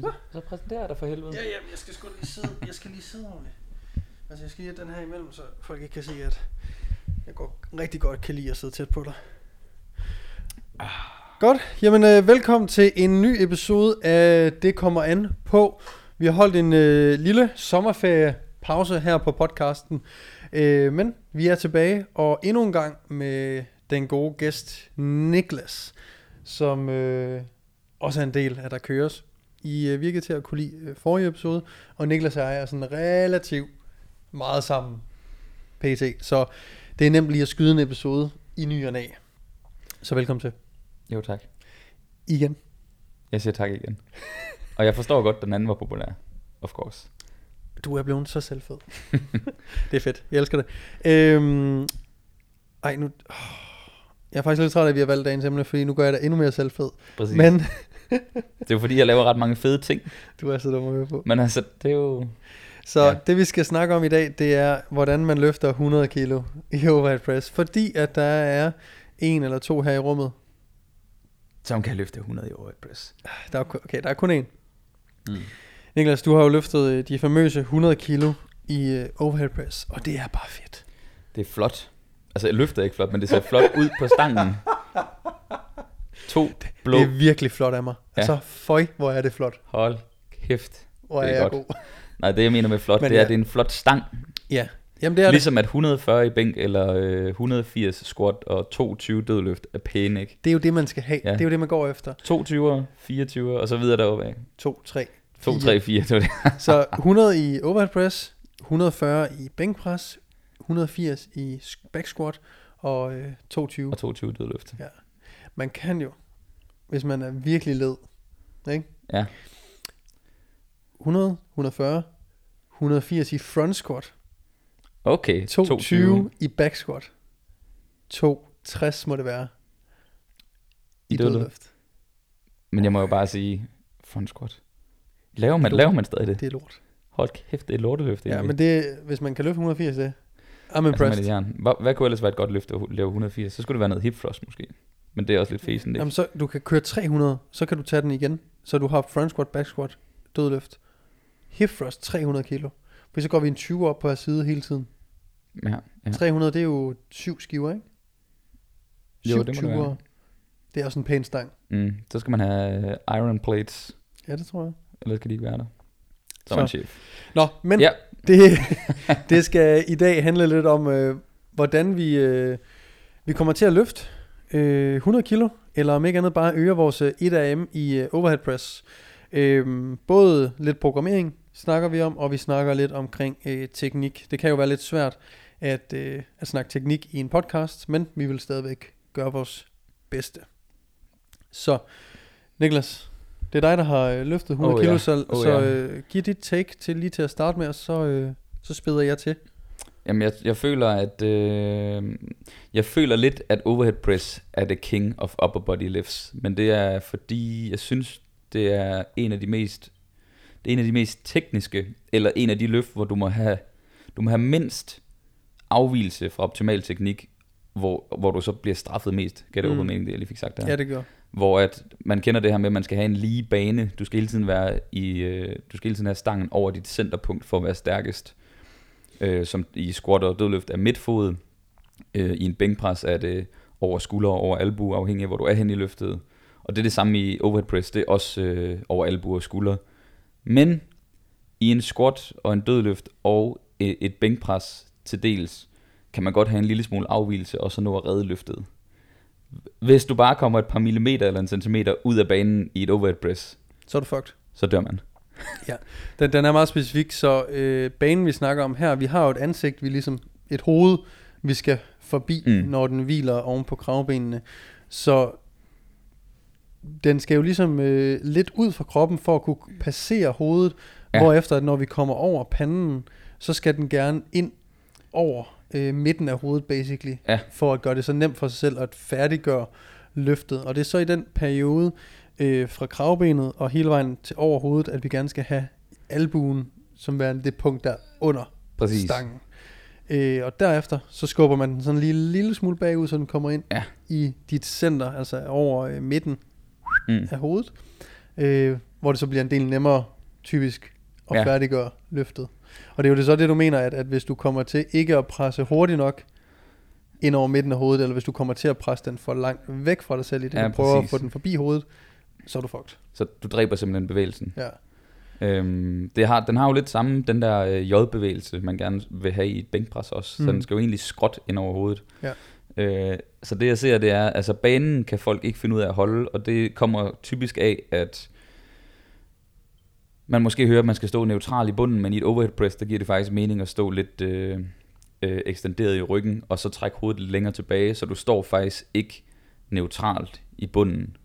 Så, så præsenterer jeg dig for helvede. Ja, ja, jeg skal sgu lige sidde, jeg skal lige sidde ordentligt. Altså, jeg skal lige have den her imellem, så folk ikke kan se, at jeg går, rigtig godt kan lide at sidde tæt på dig. Godt, jamen øh, velkommen til en ny episode af Det kommer an på. Vi har holdt en øh, lille sommerferiepause her på podcasten, øh, men vi er tilbage, og endnu en gang med den gode gæst Niklas, som øh, også er en del af Der Køres. I øh, virkede til at kunne lide øh, forrige episode, og Niklas og jeg er sådan relativt meget sammen pt. Så det er nemt lige at skyde en episode i ny og næ. Så velkommen til. Jo, tak. Igen. Jeg siger tak igen. Og jeg forstår godt, at den anden var populær. Of course. Du er blevet så selvfed. det er fedt. Jeg elsker det. Øhm, ej, nu... jeg er faktisk lidt træt af, at vi har valgt dagens emne, fordi nu gør jeg dig endnu mere selvfed. Præcis. Men Det er jo fordi, jeg laver ret mange fede ting. du er så dum at høre på. Men altså, det er jo... Så Ja. det vi skal snakke om i dag, det er, hvordan man løfter 100 kilo i overhead press. Fordi at der er en eller to her i rummet. Som kan løfte 100 i overhead press. Der er, okay, der er kun en. Mm. Niklas, du har jo løftet øh, de famøse 100 kilo i øh, overhead press, og det er bare fedt. Det er flot. Altså, jeg løfter ikke flot, men det ser flot ud på stangen. To blå. Det er virkelig flot af mig. Ja. Altså, føj, hvor er det flot. Hold kæft. Hvor Det er, er jeg godt. god. Nej, det jeg mener med flot, Men det er, ja. det er en flot stang. Ja, jamen det er det. Ligesom at 140 i bænk eller øh, 180 squat og 22 dødløft er pæne, ikke? Det er jo det, man skal have. Ja. Det er jo det, man går efter. 22, 24 og så videre deroppe af. 2, 3, 2, Fire. 3, 4, det var det. Så 100 i overhead press, 140 i bænkpres, 180 i back squat og øh, 22. Og 22 dødløft. Man kan jo, hvis man er virkelig led, ikke? Ja. 100, 140, 180 i front squat, Okay, 22 i back squat, 260 må det være i, I dødløft. Men jeg må jo bare sige, front squat. Laver man, Lort. laver man stadig det? Det er lort. Hold kæft, det er lorteløft Ja, egentlig. men det, hvis man kan løfte 180, det I'm altså, impressed. jern. Hvad, hvad kunne ellers være et godt løft at lave 180? Så skulle det være noget hip thrust måske. Men det er også lidt fesen, det. Jamen så, du kan køre 300, så kan du tage den igen. Så du har front squat, back squat, dødløft. Hip thrust 300 kilo. For så går vi en 20 op på hver side hele tiden. Ja, Ja. ja. 300, det er jo syv skiver, ikke? Jo, Syv det må det 20'ere. være. Det er også en pæn stang. Mm, så skal man have øh, iron plates, Ja, det tror jeg. ellers kan de ikke være der. Så er Så. man chef. Nå, men Ja. det, det skal i dag handle lidt om, øh, hvordan vi, øh, vi kommer til at løfte øh, 100 kilo, eller om ikke andet bare øge vores øh, 1AM i øh, overhead press. Øh, både lidt programmering snakker vi om, og vi snakker lidt omkring øh, teknik. Det kan jo være lidt svært at, øh, at snakke teknik i en podcast, men vi vil stadigvæk gøre vores bedste. Så, Niklas, det er dig, der har øh, løftet 100 Oh, kilo, ja. så, Oh, så ja. øh, giv dit take til lige til at starte med, og så, øh, så spæder jeg til. Jamen, jeg, jeg føler, at øh, jeg føler lidt, at overhead press er the king of upper body lifts. Men det er fordi, jeg synes, det er en af de mest, det er en af de mest tekniske, eller en af de løft, hvor du må have, du må have mindst afvielse fra optimal teknik, hvor, hvor du så bliver straffet mest. Kan det Mm. mening, det jeg lige fik sagt der? Ja, det gør. hvor at man kender det her med, at man skal have en lige bane. Du skal hele tiden være i, øh, du skal hele tiden have stangen over dit centerpunkt for at være stærkest. Øh, som i squat og dødløft er midtfod. Øh, I en bænkpres er det over skulder og over albu, afhængig af hvor du er hen i løftet. Og det er det samme i overhead press, det er også øh, over albu og skulder. Men i en squat og en dødløft og et, et bænkpres til dels, kan man godt have en lille smule afvielse og så nå at redde løftet. Hvis du bare kommer et par millimeter eller en centimeter ud af banen i et overhead press, Så er du fucked. så dør man. Den, den er meget specifik, så øh, banen vi snakker om her, vi har jo et ansigt, vi ligesom et hoved, vi skal forbi, mm. Når den hviler oven på kravbenene. Så den skal jo ligesom øh, lidt ud fra kroppen for at kunne passere hovedet, ja. Ja. hvorefter at når vi kommer over panden, så skal den gerne ind over øh, midten af hovedet basically, Ja. for at gøre det så nemt for sig selv at færdiggøre løftet. Og det er så i den periode øh, fra kravbenet og hele vejen til over hovedet, at vi gerne skal have albuen som værende det punkt der under Præcis. stangen. Øh, og derefter, så skubber man den sådan en lille, lille smule bagud, så den kommer ind Ja. i dit center, altså over øh, midten Mm. af hovedet. Øh, hvor det så bliver en del nemmere, typisk, at Ja. færdiggøre løftet. Og det er jo det så det, du mener, at, at hvis du kommer til ikke at presse hurtigt nok ind over midten af hovedet, eller hvis du kommer til at presse den for langt væk fra dig selv, i det Ja, du prøver at få den forbi hovedet, så er du fucked. Så du dræber simpelthen bevægelsen. Ja. Øhm, det har, den har jo lidt samme, den der øh, J-bevægelse, man gerne vil have i et bænkpres også. Mm. Så Mm. den skal jo egentlig skråt ind over hovedet. Ja. Øh, så det jeg ser, det er, altså banen kan folk ikke finde ud af at holde, og det kommer typisk af, at man måske hører, at man skal stå neutral i bunden, men i et overhead press, der giver det faktisk mening at stå lidt øh, øh, ekstenderet i ryggen, og så trække hovedet lidt længere tilbage, så du står faktisk ikke neutralt i bunden.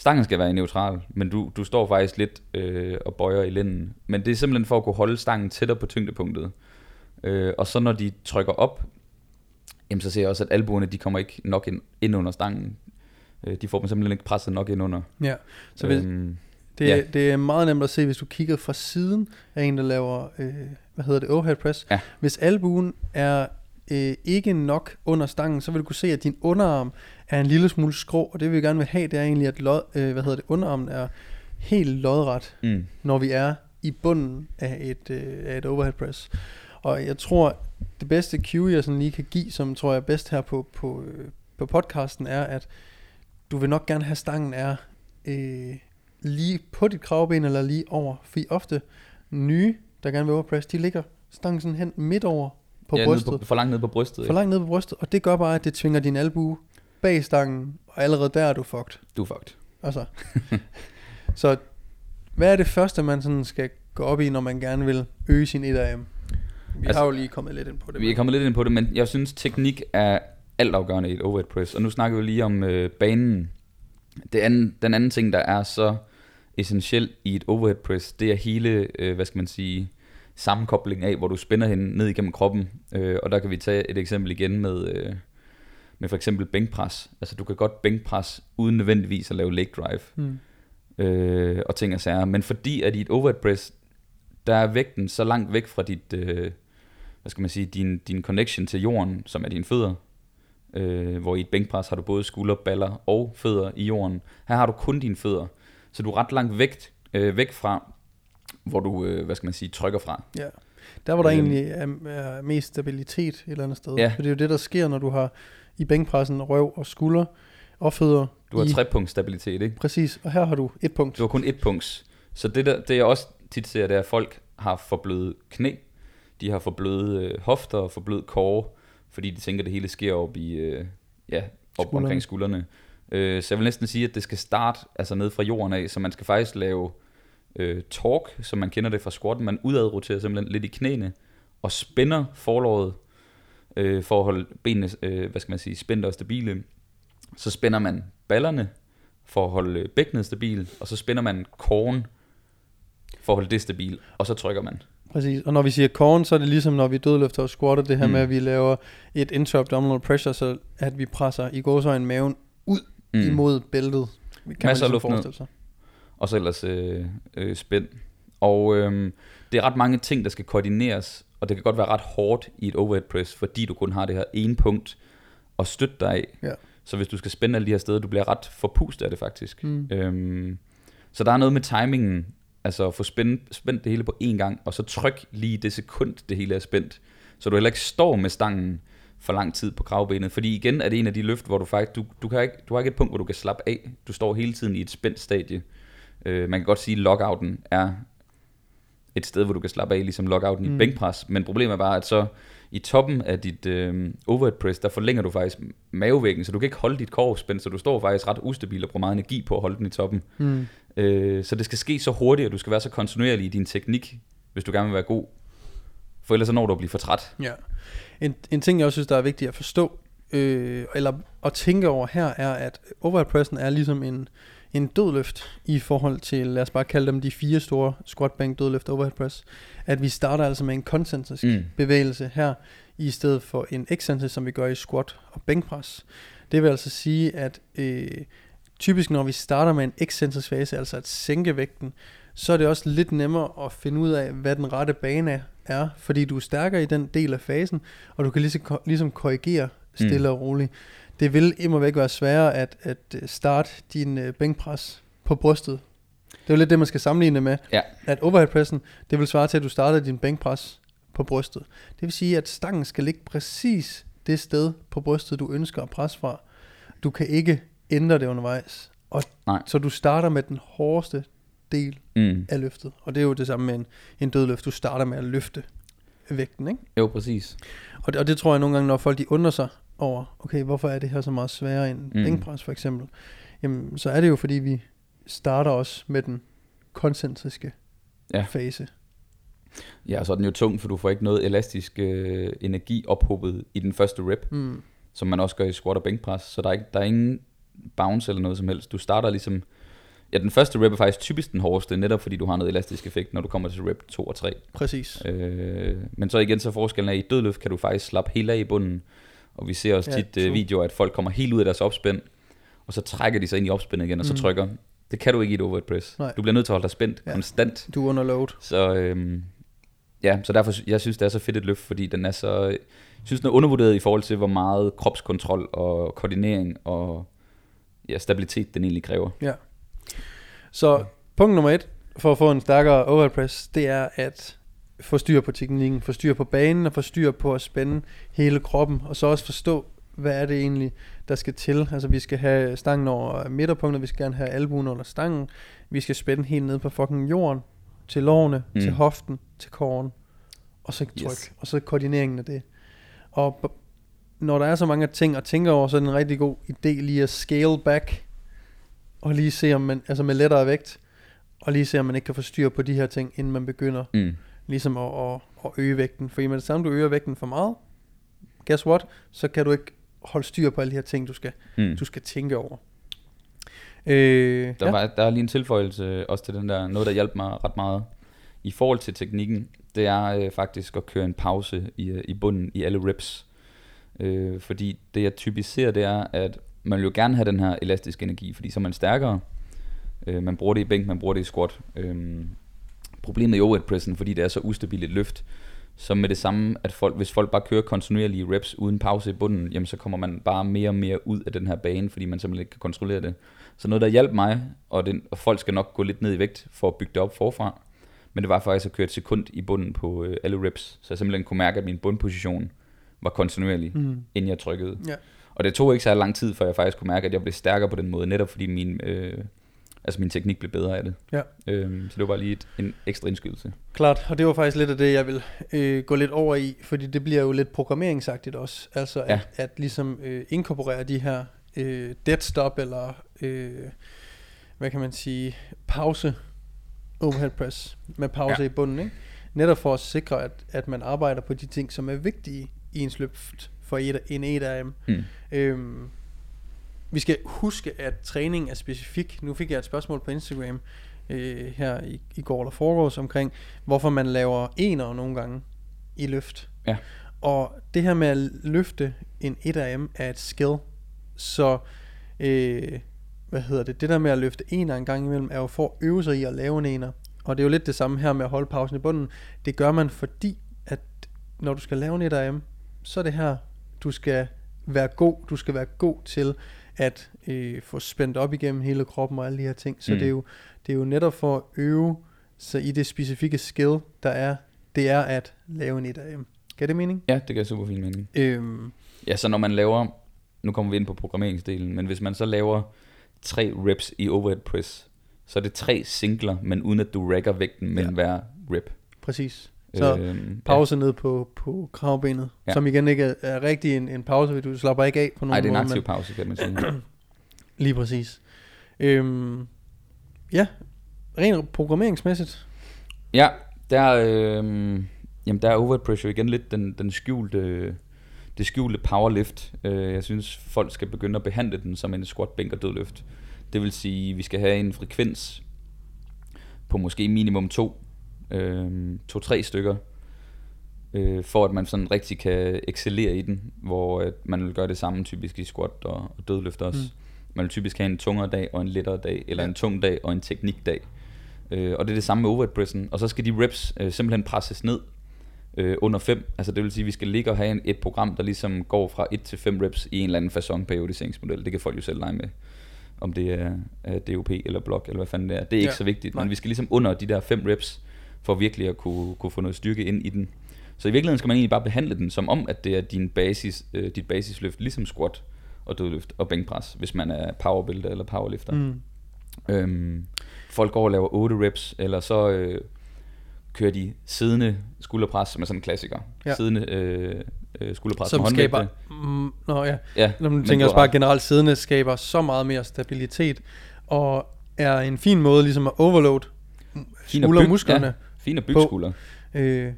Stangen skal være neutral, men du, du står faktisk lidt øh, og bøjer i lænden. Men det er simpelthen for at kunne holde stangen tættere på tyngdepunktet. Øh, og så når de trykker op, jamen så ser jeg også, at albuerne de kommer ikke nok ind, ind under stangen. Øh, de får dem simpelthen ikke presset nok ind under. ja. Så hvis, øhm, Det, Ja. det er meget nemt at se, hvis du kigger fra siden af en, der laver, øh, hvad hedder det, overhead press. Ja. Hvis albuen er øh, ikke nok under stangen, så vil du kunne se, at din underarm er en lille smule skrå, og det vi gerne vil have, det er egentlig, at lod, øh, hvad hedder det, underarmen er helt lodret, mm, når vi er i bunden af et, øh, af et overhead press. Og jeg tror, det bedste cue, jeg sådan lige kan give, som tror jeg er bedst her på, på, øh, på podcasten, er, at du vil nok gerne have stangen er øh, lige på dit kravben, eller lige over. Fordi ofte nye, der gerne vil overpress, de ligger stangen sådan hen midt over på ja, nede brystet. På, for langt ned på brystet. For langt ned på brystet. Og det gør bare, at det tvinger din albue bag stangen, og allerede der er du fucked. Du er fucked. Altså. så hvad er det første, man sådan skal gå op i, når man gerne vil øge sin 1AM? Vi Altså, har jo lige kommet lidt ind på det. Vi er kommet lidt ind på det, men jeg synes, teknik er altafgørende i et overhead press. Og nu snakker vi lige om øh, banen. Det anden, den anden ting, der er så essentiel i et overhead press, det er hele, øh, hvad skal man sige, sammenkobling af, hvor du spænder hende ned igennem kroppen. Øh, og der kan vi tage et eksempel igen med, øh, med for eksempel bænkpres. Altså du kan godt bænkpres uden nødvendigvis at lave leg drive Hmm. øh, og ting og sager. Men fordi at i et overhead press, der er vægten så langt væk fra dit, øh, hvad skal man sige, din, din connection til jorden, som er dine fødder, øh, hvor i et bænkpres har du både skulder, baller og fødder i jorden. Her har du kun dine fødder, så du er ret langt væk, øh, væk fra, hvor du, øh, hvad skal man sige, trykker fra. Ja. Der hvor der Øhm. egentlig er, er mest stabilitet et eller andet sted. Ja. For det er jo det, der sker, når du har i bænkpressen røv og skulder og fødder. Du har i, trepunkt stabilitet, ikke? Præcis, og her har du et punkt. Du har kun et punkt. Så det, der, det jeg også tit ser, det er, at folk har for bløde knæ, de har for bløde øh, hofter og for blød kåre, fordi de tænker, at det hele sker op i, øh, ja, op Skuldrene. omkring skuldrene. Øh, så jeg vil næsten sige, at det skal starte altså ned fra jorden af, så man skal faktisk lave øh, torque, som man kender det fra squatten. Man udadroterer simpelthen lidt i knæene og spænder forlåret øh, for at holde benene, øh, hvad skal man sige, spændte og stabile. Så spænder man ballerne for at holde øh, bækkenet stabil, og så spænder man kåren for at holde det stabil, og så trykker man. Præcis, og når vi siger corn, så er det ligesom når vi dødløfter og squatter, det her Mm. med, at vi laver et intra-abdominal pressure, så at vi presser i gåsøjne maven ud mm. imod bæltet. Kan Masser af man luft ligesom ned. forestille sig. og så ellers øh, øh, spænd. Og øh, det er ret mange ting, der skal koordineres, og det kan godt være ret hårdt i et overhead press, fordi du kun har det her ene punkt at støtte dig af. Ja. Så hvis du skal spænde alle de her steder, du bliver ret forpustet af det faktisk. Mm. Øhm, så der er noget med timingen, altså at få spændt, spændt det hele på én gang, og så tryk lige det sekund, det hele er spændt. Så du heller ikke står med stangen for lang tid på kravbenet. Fordi igen er det en af de løft, hvor du faktisk, du, du, kan ikke, du har ikke et punkt, hvor du kan slappe af. Du står hele tiden i et spændt stadie. Øh, man kan godt sige, at lockouten er et sted, hvor du kan slappe af, ligesom lockouten mm. i bænkpres. Men problemet er bare, at så i toppen af dit øh, overhead press, der forlænger du faktisk mavevæggen, så du kan ikke holde dit kår spændt, så du står faktisk ret ustabil og bruger meget energi på at holde den i toppen. Mm. Øh, så det skal ske så hurtigt, og du skal være så kontinuerlig i din teknik, hvis du gerne vil være god. For ellers så når du at blive for træt. Ja. En, en ting, jeg også synes, der er vigtigt at forstå, øh, eller at tænke over her, er, at overhead pressen er ligesom en, en dødløft i forhold til, lad os bare kalde dem de fire store squat, bænk, dødløft, overhead press. At vi starter altså med en koncentrisk Mm. bevægelse her, i stedet for en excentrisk, som vi gør i squat og bænkpres. Det vil altså sige, at øh, typisk når vi starter med en excentrisk fase, altså at sænke vægten, så er det også lidt nemmere at finde ud af, hvad den rette bane er, fordi du er stærkere i den del af fasen, og du kan ligesom, ligesom korrigere stille Mm. og roligt. Det vil immer væk være sværere at, at øh, starte din øh, bænkpres på brystet. Det er jo lidt det, man skal sammenligne med. Ja. At overhead pressen, det vil svare til, at du starter din bænkpres på brystet. Det vil sige, at stangen skal ligge præcis det sted på brystet, du ønsker at presse fra. Du kan ikke ændre det undervejs. Og Nej. Så du starter med den hårdeste del Mm. af løftet. Og det er jo det samme med en, en dødløft. Du starter med at løfte vægten, ikke? Jo, præcis. Og det, og det tror jeg nogle gange, når folk de undrer sig over, okay, hvorfor er det her så meget sværere end Mm. bænkpres for eksempel? Jamen, så er det jo fordi, vi starter også med den koncentriske ja. fase. Ja, så er den jo tung, for du får ikke noget elastisk øh, energi ophobet i den første rep, Mm. som man også gør i squat og bænkpres. Så der er, ikke, der er ingen bounce eller noget som helst. Du starter ligesom... Ja, den første rep er faktisk typisk den hårdeste, netop fordi du har noget elastisk effekt, når du kommer til rep 2 og 3. Præcis. Øh, men så igen, så forskellen er, at i dødløft kan du faktisk slappe helt af i bunden. Og vi ser også Ja, ja, tit øh, true. videoer, at folk kommer helt ud af deres opspænd, og så trækker de sig ind i opspændet igen, og så Mm. trykker. Det kan du ikke i et overhead press. Nej. Du bliver nødt til at holde dig spændt Ja. ja. konstant. Du er under load. Så øhm, ja, så derfor, jeg synes, det er så fedt et løft, fordi den er så, jeg synes, den er undervurderet i forhold til, hvor meget kropskontrol og koordinering og ja, stabilitet den egentlig kræver. Så punkt nummer et for at få en stærkere overhead press, det er at få styr på teknikken, få styr på banen og få styr på at spænde hele kroppen, og så også forstå, hvad er det egentlig, der skal til. Altså vi skal have stangen over midterpunktet, vi skal gerne have albuen under stangen, vi skal spænde helt ned på fucking jorden, til lårene, mm. Til hoften, til kåren, og så tryk, Yes. og så koordineringen af det. Og når der er så mange ting at tænke over, så er det en rigtig god idé lige at scale back, og lige se om man, altså med lettere vægt, og lige se om man ikke kan få styr på de her ting, inden man begynder Mm. ligesom at, at, at øge vægten. For med det samme, du øger vægten for meget, guess what, så kan du ikke holde styr på alle de her ting, du skal, Mm. du skal tænke over. Øh, Der, ja. var, der er lige en tilføjelse også til den der, noget der hjalp mig ret meget i forhold til teknikken, det er øh, faktisk at køre en pause i, øh, i bunden i alle reps. Øh, fordi det jeg typisk ser, det er, at man vil jo gerne have den her elastiske energi, fordi så er man stærkere. Øh, man bruger det i bænk, man bruger det i squat. Øh, problemet i overhead pressen, fordi det er så ustabilt et løft, så med det samme, at folk, hvis folk bare kører kontinuerlige reps uden pause i bunden, jamen så kommer man bare mere og mere ud af den her bane, fordi man simpelthen ikke kan kontrollere det. Så noget, der hjalp mig, og, den, og folk skal nok gå lidt ned i vægt for at bygge det op forfra, men det var faktisk at køre et sekund i bunden på øh, alle reps, så jeg simpelthen kunne mærke, at min bundposition var kontinuerlig, mm. Inden jeg trykkede. Ja. Og det tog ikke så lang tid, før jeg faktisk kunne mærke, at jeg blev stærkere på den måde, netop fordi min, øh, altså min teknik blev bedre af det. Ja. Øhm, så det var bare lige et, en ekstra indskydelse. Klart, og det var faktisk lidt af det, jeg vil øh, gå lidt over i, fordi det bliver jo lidt programmeringsagtigt også. Altså at, Ja. at ligesom øh, inkorporere de her øh, dead stop, eller øh, hvad kan man sige, pause overhead press, med pause Ja. ja. i bunden, ikke? Netop for at sikre, at, at man arbejder på de ting, som er vigtige i ens løft for et, en et af dem. Mm. Øhm, vi skal huske, at træning er specifik. Nu fik jeg et spørgsmål på Instagram øh, her i, i går eller foregårs omkring, hvorfor man laver ener nogle gange i løft. Ja. Og det her med at løfte en 1RM er et skill. Så øh, hvad hedder det? Det der med at løfte ener en gang imellem, er jo for at øve sig i at lave en ener. Og det er jo lidt det samme her med at holde pausen i bunden. Det gør man fordi, at når du skal lave en 1RM, så er det her, du skal være god. Du skal være god til at øh, få spændt op igennem hele kroppen og alle de her ting. Så Mm. det, er jo, det er jo netop for at øve sig i det specifikke skill, der er, det er at lave en 1RM. Giver det mening? Ja, det gør super fin mening. Øhm, Ja, så når man laver, nu kommer vi ind på programmeringsdelen, men hvis man så laver tre reps i overhead press, så er det tre singler, men uden at du rækker vægten mellem ja. hver rep. præcis. Så øhm, pause ned på, på kravbenet, Ja. ja. som igen ikke er, er rigtig en, en pause, fordi du slapper ikke af på Ja. nogen Ej, det er en måde, aktiv men- pause, kan man sige. Lige præcis. Øhm, ja, rent programmeringsmæssigt. Ja, der, øh, jamen der er overhead pressure igen lidt den, den skjulte, det skjulte powerlift. Øh, jeg synes, folk skal begynde at behandle den som en squat, bænk og dødløft. Det vil sige, vi skal have en frekvens på måske minimum to, øh, to-tre stykker, øh, for at man sådan rigtig kan excellere i den, hvor at man vil gøre det samme typisk i squat og, og dødløft også. Mm. Man vil typisk have en tungere dag og en lettere dag, eller Ja. en tung dag og en teknikdag. Øh, og det er det samme med overhead pressen. Og så skal de reps øh, simpelthen presses ned øh, under 5. Altså det vil sige, at vi skal ligge og have en, et program, der ligesom går fra 1 til 5 reps i en eller anden façon periodiseringsmodel. Det kan folk jo selv lege med. om det er, er DOP eller blok, eller hvad fanden det er. Det er ikke Ja, så vigtigt, nej. men vi skal ligesom under de der fem reps, for virkelig at kunne, kunne få noget styrke ind i den. Så i virkeligheden skal man egentlig bare behandle den som om, at det er din basis, øh, dit basisløft, ligesom squat og dødløft og bænkpres, hvis man er powerbuilder eller powerlifter. Mm. Øhm, folk går og laver 8 reps, eller så øh, kører de siddende skulderpres, som er sådan en klassiker. Ja. Siddende øh, øh, skulderpres Som med skaber... Mm, nå ja, Ja, Når man tænker også bare generelt siddende skaber så meget mere stabilitet, og er en fin måde ligesom at overload Fin at skulder bygge- musklerne. Ja, fin at bygge skulder. Øh,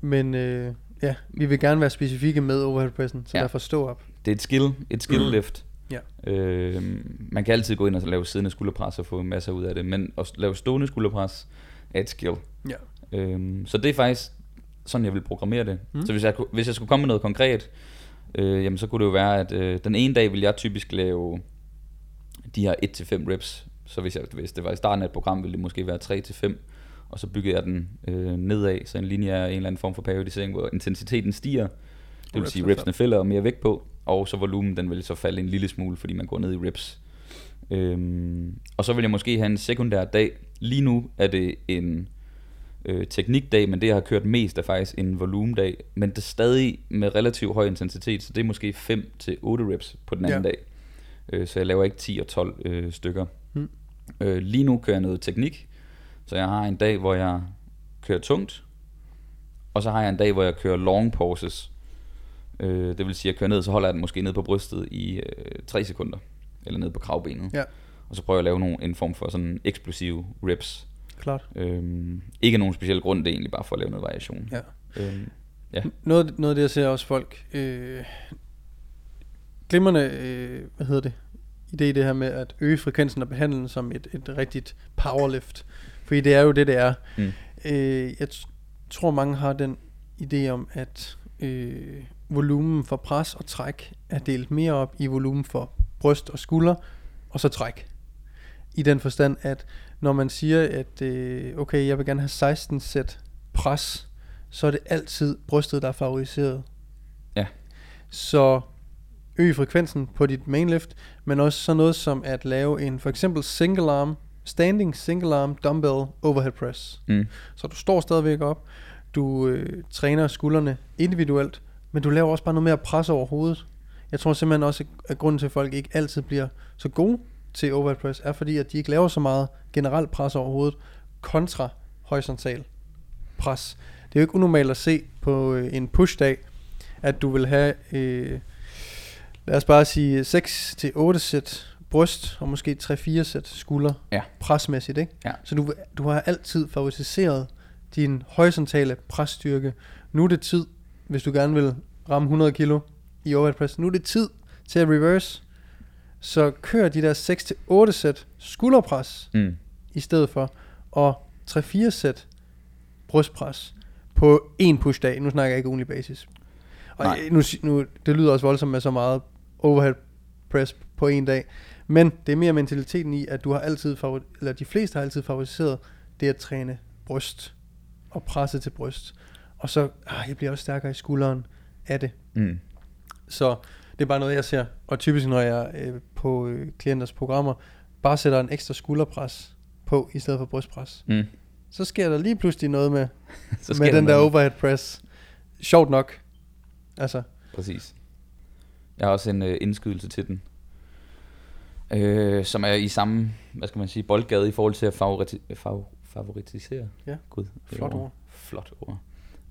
men øh, ja, vi vil gerne være specifikke med overhead pressen, så ja. Derfor stå op. Det er et skill, et skill lift. Ja. Øh, man kan altid gå ind og lave siddende skulderpres og få masser ud af det, men at lave stående skulderpres er et skill. Ja. Øhm, så det er faktisk sådan, jeg vil programmere det. Mm. Mm. Så hvis jeg, hvis jeg skulle komme med noget konkret, øh, jamen så kunne det jo være, at øh, den ene dag vil jeg typisk lave de her 1-5 reps. Så hvis, jeg, hvis det var i starten af et program, ville det måske være 3-5. Og så byggede jeg den øh, nedad, så en linje er en eller anden form for periodisering, hvor intensiteten stiger. Det vil sige, repsene falder mere vægt på, og så volumen, den vil så falde en lille smule, fordi man går ned i reps. Øhm, og så vil jeg måske have en sekundær dag. Lige nu er det en øh, teknikdag, men det jeg har kørt mest er faktisk en volumendag, men det er stadig med relativt høj intensitet, så det er måske 5 til 8 reps på den anden Ja. dag. Øh, så jeg laver ikke 10 og 12 øh, stykker. Mm. Øh, lige nu kører jeg noget teknik, så jeg har en dag, hvor jeg kører tungt, og så har jeg en dag, hvor jeg kører long pauses. Øh, det vil sige, at jeg kører ned, så holder jeg den måske ned på brystet i øh, 3 sekunder, eller ned på kravbenet. Ja. Og så prøver jeg at lave nogle, en form for sådan eksplosive reps. Klart. Øhm, ikke nogen speciel grund, det er egentlig bare for at lave noget variation. Ja. Øhm, Noget, noget af det, jeg ser også folk... Øh, glimrende, øh, hvad hedder det, idé det her med at øge frekvensen og behandle den som et, et rigtigt powerlift. Fordi det er jo det, det er. Mm. Øh, jeg tror, mange har den idé om, at øh, volumen for pres og træk er delt mere op i volumen for bryst og skulder, og så træk. I den forstand, at når man siger, at øh, okay, jeg vil gerne have 16 sæt pres, så er det altid brystet, der er favoriseret. Ja. Så øg frekvensen på dit mainlift, men også sådan noget som at lave en for eksempel single arm, standing single arm dumbbell overhead press. mm, Så du står stadigvæk op, du øh, træner skuldrene individuelt, men du laver også bare noget mere pres over hovedet. Jeg tror simpelthen også, at grunden til, at folk ikke altid bliver så gode til overhead press, er fordi, at de ikke laver så meget generelt pres over hovedet, kontra horisontal pres. Det er jo ikke unormalt at se på øh, en push-dag, at du vil have, øh, lad os bare sige, 6-8 sæt bryst, og måske 3-4 sæt skulder, Ja. presmæssigt, ikke? Ja. Så du, du har altid favoriseret din horisontale presstyrke. Nu er det tid, hvis du gerne vil ramme 100 kilo i overhead press, nu er det tid til at reverse. Så kør de der 6-8 sæt skulderpres mm, i stedet for, og 3-4 sæt brystpres på en pushdag. Nu snakker jeg ikke ugenlig basis. Og Nej. nu, nu, det lyder også voldsomt med så meget overhead press på en dag. Men det er mere mentaliteten i, at du har altid favori- eller de fleste har altid favoriseret det at træne bryst og presse til bryst. Og så, ah, jeg bliver også stærkere i skulderen af det. mm. Så det er bare noget, jeg ser. Og typisk, når jeg øh, på øh, klienters programmer bare sætter en ekstra skulderpres på, i stedet for brystpres, Mm. så sker der lige pludselig noget med, Så med den der noget. overhead press. Sjovt nok. Altså, Præcis. Jeg har også en øh, indskydelse til den, øh, som er i samme, hvad skal man sige, boldgade i forhold til at favoriti- fav- favoritisere. Ja. Gud, Flot er ord. Flot ord.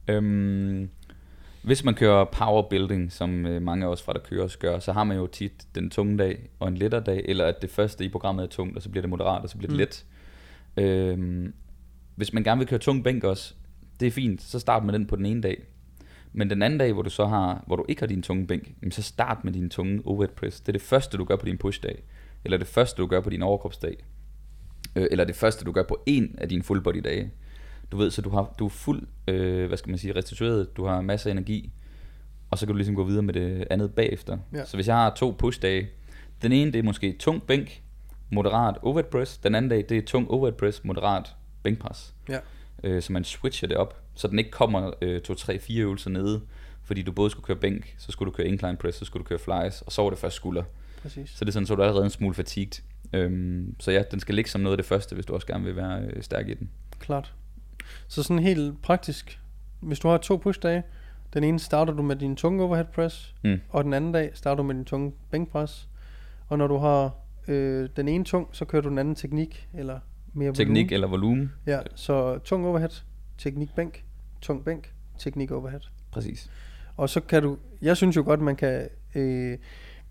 Øhm, hvis man kører power building, som øh, mange af os fra der kører også gør, så har man jo tit den tunge dag og en lettere dag, eller at det første i programmet er tungt, og så bliver det moderat, og så bliver det Mm. let. Øhm, hvis man gerne vil køre tung bænk også, det er fint, så start med den på den ene dag. Men den anden dag, hvor du så har, hvor du ikke har din tunge bænk, så start med din tunge overhead press. Det er det første, du gør på din pushdag. Eller det første, du gør på din overkropsdag. Øh, eller det første, du gør på en af dine full body dage. Du ved, så du, har, du er fuld, øh, hvad skal man sige, restitueret, du har masser af energi, og så kan du ligesom gå videre med det andet bagefter. Ja. Så hvis jeg har to push-dage, den ene det er måske tung bænk, moderat overhead press, den anden dag det er tung overhead press, moderat bænkpres. Ja. Øh, så man switcher det op, så den ikke kommer øh, to, tre, fire øvelser nede, fordi du både skulle køre bænk, så skulle du køre incline press, så skulle du køre flies, og så var det først skulder. Præcis. Så det er sådan, så er du allerede en smule fatigued. Øhm, så ja, den skal ligge som noget af det første, hvis du også gerne vil være øh, stærk i den. Klart. Så sådan helt praktisk, hvis du har to push-dage, den ene starter du med din tunge overhead press, Mm. og den anden dag starter du med din tunge bænkpres. Og når du har øh, den ene tung, så kører du den anden teknik, eller mere Teknik volumen. eller volumen. Ja, så tung overhead, teknik bænk, tung bænk, teknik overhead. Præcis. Og så kan du, jeg synes jo godt, man kan, øh,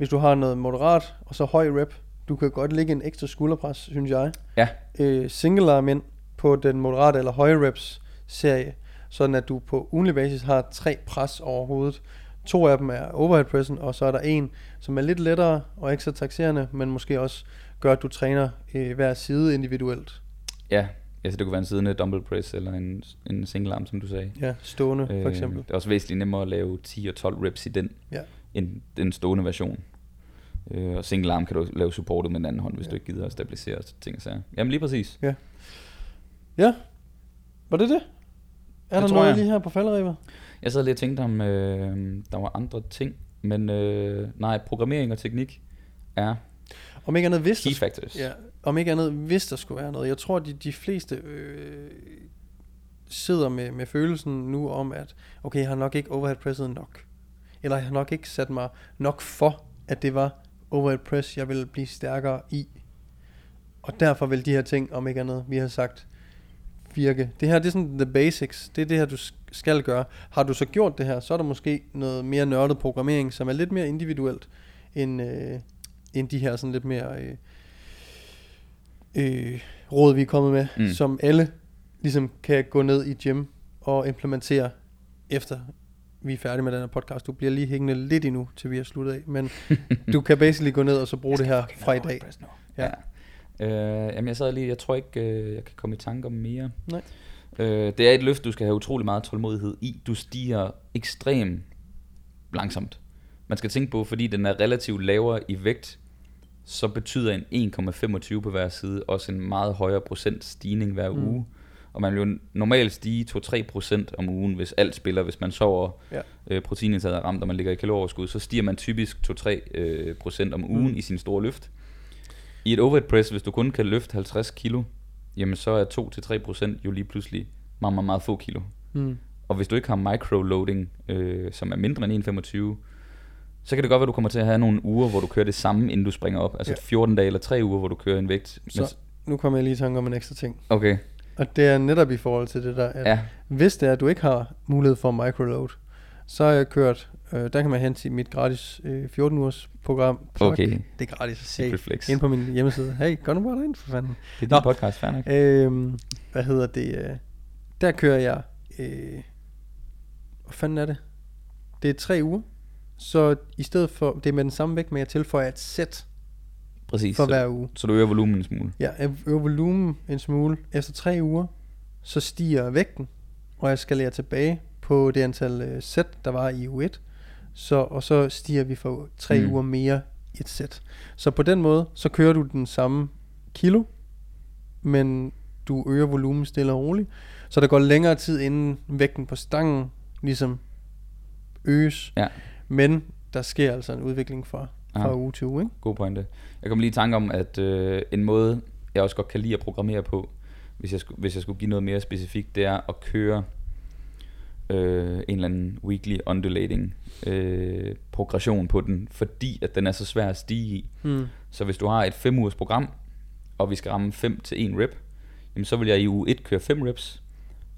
hvis du har noget moderat, og så høj rep, du kan godt lægge en ekstra skulderpres, synes jeg. Ja. Øh, single arm ind på den moderate eller høje reps serie, sådan at du på ugenlig basis har tre pres over hovedet. To af dem er overhead pressen, og så er der en, som er lidt lettere og ikke så taxerende, men måske også gør, at du træner øh, hver side individuelt. Ja, altså det kunne være en siddende dumbbell press eller en, en single arm, som du sagde. Ja, stående for eksempel. Det er også væsentligt nemmere at lave 10 og 12 reps i den, Ja. end den stående version. Øh, og single arm kan du lave supportet med den anden hånd, hvis Ja. du ikke gider at stabilisere ting og sager. Jamen lige præcis. Ja, var det det? Er Det der noget jeg. lige her på falderæbet? Jeg sad lige og tænkte om, øh, der var andre ting, men øh, nej, programmering og teknik er Om ikke andet, hvis der key factors. Ja, om ikke andet, hvis der skulle være noget. Jeg tror, de, de fleste øh, sidder med, med følelsen nu om, at okay, jeg har nok ikke overhead presset nok. Eller jeg har nok ikke sat mig nok for, at det var overhead press, jeg ville blive stærkere i. Og derfor vil de her ting, om ikke andet, vi har sagt, virke. Det her, det er sådan the basics. Det er det her, du sk- skal gøre. Har du så gjort det her, så er der måske noget mere nørdet programmering, som er lidt mere individuelt, end, øh, end de her sådan lidt mere øh, øh, råd, vi er kommet med, mm. som alle ligesom kan gå ned i gym og implementere efter vi er færdige med den her podcast. Du bliver lige hængende lidt endnu, til vi er sluttet af. Men du kan basically gå ned og så bruge det her fra i dag. Ja. Ja. Øh, jamen jeg sad lige, jeg tror ikke, øh, jeg kan komme i tanke om mere. Nej. Øh, det er et løft, du skal have utrolig meget tålmodighed i. Du stiger ekstremt langsomt. Man skal tænke på, fordi den er relativt lavere i vægt, så betyder en 1,25 på hver side også en meget højere procent stigning hver mm. uge. Og man vil jo normalt stige 2-3 procent om ugen, hvis alt spiller. Hvis man sover, Ja. øh, proteinindtaget er ramt, og man ligger i kalorieoverskud, så stiger man typisk 2-3 øh, procent om ugen Mm. i sin store løft. I et overhead press, hvis du kun kan løfte 50 kilo, jamen så er 2-3 procent jo lige pludselig meget, meget, meget få kilo. Mm. Og hvis du ikke har microloading, øh, som er mindre end 1,25, så kan det godt være, at du kommer til at have nogle uger, hvor du kører det samme, inden du springer op. Altså Ja. 14 dage eller 3 uger, hvor du kører en vægt. Så- Nu kommer jeg lige i tanke om en ekstra ting. okay, Og det er netop i forhold til det der, at ja, hvis det er, at du ikke har mulighed for microload, så har jeg kørt, øh, der kan man hente mit gratis øh, 14 ugers program. Plug. okay. Det er gratis. Hey, flex. ind på min hjemmeside. Hey, gå nu bare derind for fanden. Det er Nå. din podcast, fair nok. Øhm, hvad hedder det? Øh, der kører jeg... Øh, hvad fanden er det? Det er tre uger. Så i stedet for... Det er med den samme vægt, men jeg tilføjer et sæt Præcis. for Så, hver uge. så du øger volumen en smule. Ja, jeg øger volumen en smule. Efter tre uger, så stiger vægten, og jeg skal lære tilbage på det antal øh, sæt, der var i uge 1. Så, og så stiger vi for tre mm. Mm. uger mere i et sæt. Så på den måde, så kører du den samme kilo, men du øger volumen stille og roligt. Så der går længere tid, inden vægten på stangen ligesom øges. Ja. Men der sker altså en udvikling fra, fra Ja. uge til uge, ikke? God pointe. Jeg kom lige i tanke om, at øh, en måde, jeg også godt kan lide at programmere på, hvis jeg, skulle, hvis jeg skulle give noget mere specifikt, det er at køre øh, en eller anden weekly undulating øh, progression på den, fordi at den er så svær at stige i. Mm. Så hvis du har et 5 ugers program, og vi skal ramme 5 til 1 rep, jamen så vil jeg i uge 1 køre 5 reps.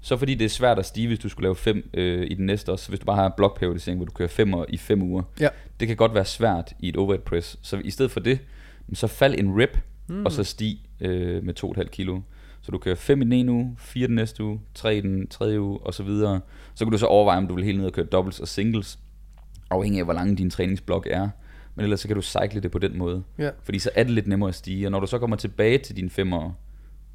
Så fordi det er svært at stige, hvis du skulle lave 5 øh, i den næste også. Så hvis du bare har en blokperiodisering, hvor du kører 5 i 5 uger, Ja. det kan godt være svært i et overhead press. Så i stedet for det, så fald en rep, Mm. og så stig øh, med 2,5 kilo. Så du kører 5 i den ene uge, 4 den næste uge, 3 i den tredje uge, og så videre. Så kan du så overveje, om du vil helt ned og køre doubles og singles, afhængig af, hvor lang din træningsblok er. Men ellers så kan du cykle det på den måde. Ja. Fordi så er det lidt nemmere at stige, og når du så kommer tilbage til dine 5 år,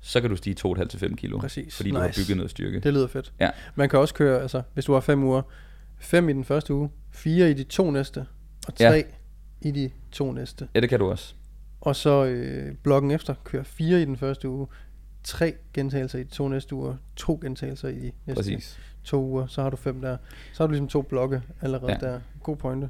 så kan du stige 2,5 til 5 kilo. Præcis. Fordi du har Nice. bygget noget styrke. Det lyder fedt. Ja. Man kan også køre, altså, hvis du har fem uger, fem i den første uge, fire i de to næste, og tre Ja. ja. i de to næste. Ja, det kan du også. Og så øh, blokken efter, køre fire i den første uge, tre gentagelser i de to næste uger, to gentagelser i de næste Præcis. to uger, så har du fem der. Så har du ligesom to blokke allerede ja. der. God pointe.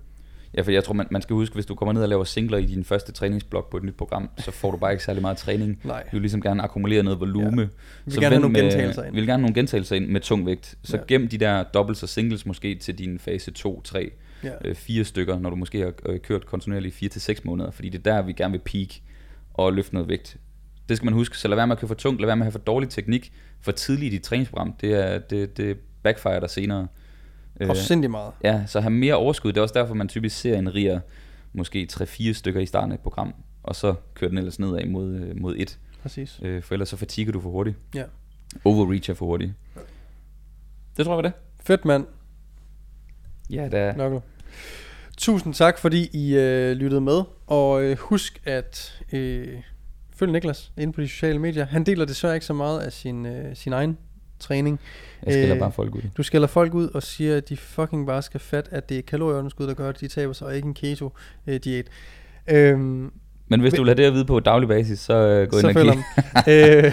Ja, for jeg tror, man, man skal huske, hvis du kommer ned og laver singler i din første træningsblok på et nyt program, så får du bare ikke særlig meget træning. Nej. Du vil ligesom gerne akkumulere noget volume. Ja. Vi vil gerne have nogle gentagelser ind. Vi vil gerne have nogle gentagelser ind med tung vægt. Så Ja. gem de der dobbelt og singles måske til din fase 2, 3, Ja. øh, fire stykker, når du måske har øh, kørt kontinuerligt i 4 til 6 måneder, fordi det er der, vi gerne vil peak og løfte noget vægt. Det skal man huske, så lad være med at køre for tungt, lad være med at have for dårlig teknik for tidligt i dit træningsprogram. Det, er, det, det backfire der senere. Og sindssygt meget. Ja, så have mere overskud. Det er også derfor, man typisk ser en riger måske 3-4 stykker i starten af et program, og så kører den ellers nedad mod, øh, mod et. Præcis. Øh, for ellers så fatiger du for hurtigt. Ja. Overreach er for hurtigt. Det tror jeg var det. Fedt mand, Ja, der Nokkel. Tusind tak, fordi I øh, lyttede med. Og øh, husk at øh, følge Niklas inde på de sociale medier. Han deler desværre ikke så meget af sin, øh, sin egen træning. jeg skiller Øh, bare folk ud. Du skælder folk ud og siger, at de fucking bare skal fat, at det er kalorieunderskud, der gør, at de taber sig, og ikke en keto-diæt. Øhm, Men hvis du vil have det at vide på daglig basis, så øh, gå ind så og kig.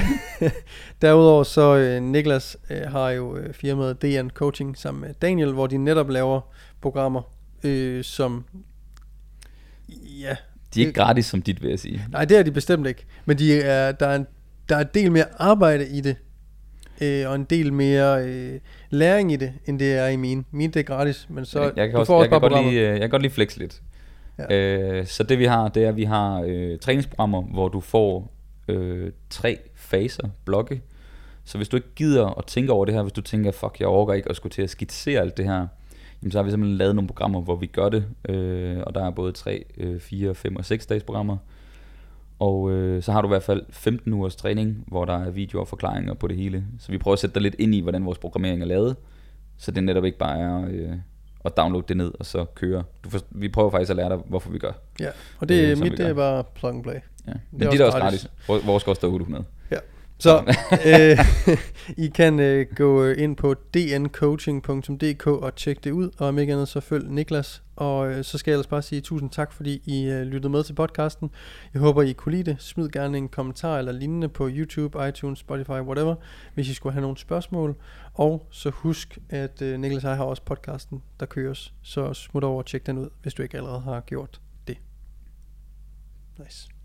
øh, Derudover så øh, Niklas øh, har jo øh, firmaet DN Coaching sammen med Daniel, hvor de netop laver programmer, øh, som ja, De er ikke gratis som dit, vil jeg sige. nej det er de bestemt ikke, men de er, der, er en, der er en del mere arbejde i det, øh, og en del mere øh, læring i det, end det er i min. Min det er gratis, men så jeg, jeg kan, du også, får jeg, kan godt lide, øh, jeg kan godt lide flex lidt. Ja. Ja. Øh, så det vi har, det er, at vi har øh, træningsprogrammer, hvor du får øh, tre faser, blokke. Så hvis du ikke gider at tænke over det her, hvis du tænker, fuck, jeg overgår ikke at skulle til at skitsere alt det her, jamen, så har vi simpelthen lavet nogle programmer, hvor vi gør det. Øh, og der er både 3, øh, 4, 5 og 6 dages programmer. Og øh, så har du i hvert fald 15 ugers træning, hvor der er videoer og forklaringer på det hele. Så vi prøver at sætte dig lidt ind i, hvordan vores programmering er lavet. Så det netop ikke bare er øh, at downloade det ned og så køre. Du for, vi prøver faktisk at lære dig, hvorfor vi gør. Ja, og det, øh, mit det er bare plug and play. Ja. Det Men er de også er også gratis. gratis. Vores koster 800. Så øh, I kan øh, gå øh, ind på dncoaching.dk og tjekke det ud, og om ikke andet så følg Niklas. Og øh, så skal jeg ellers bare sige tusind tak, fordi I øh, lyttede med til podcasten. Jeg håber, I kunne lide det. Smid gerne en kommentar eller lignende på YouTube, iTunes, Spotify, whatever, hvis I skulle have nogle spørgsmål. Og så husk, at øh, Niklas og jeg har også podcasten, der køres. Så smut over og tjek den ud, hvis du ikke allerede har gjort det. Nice.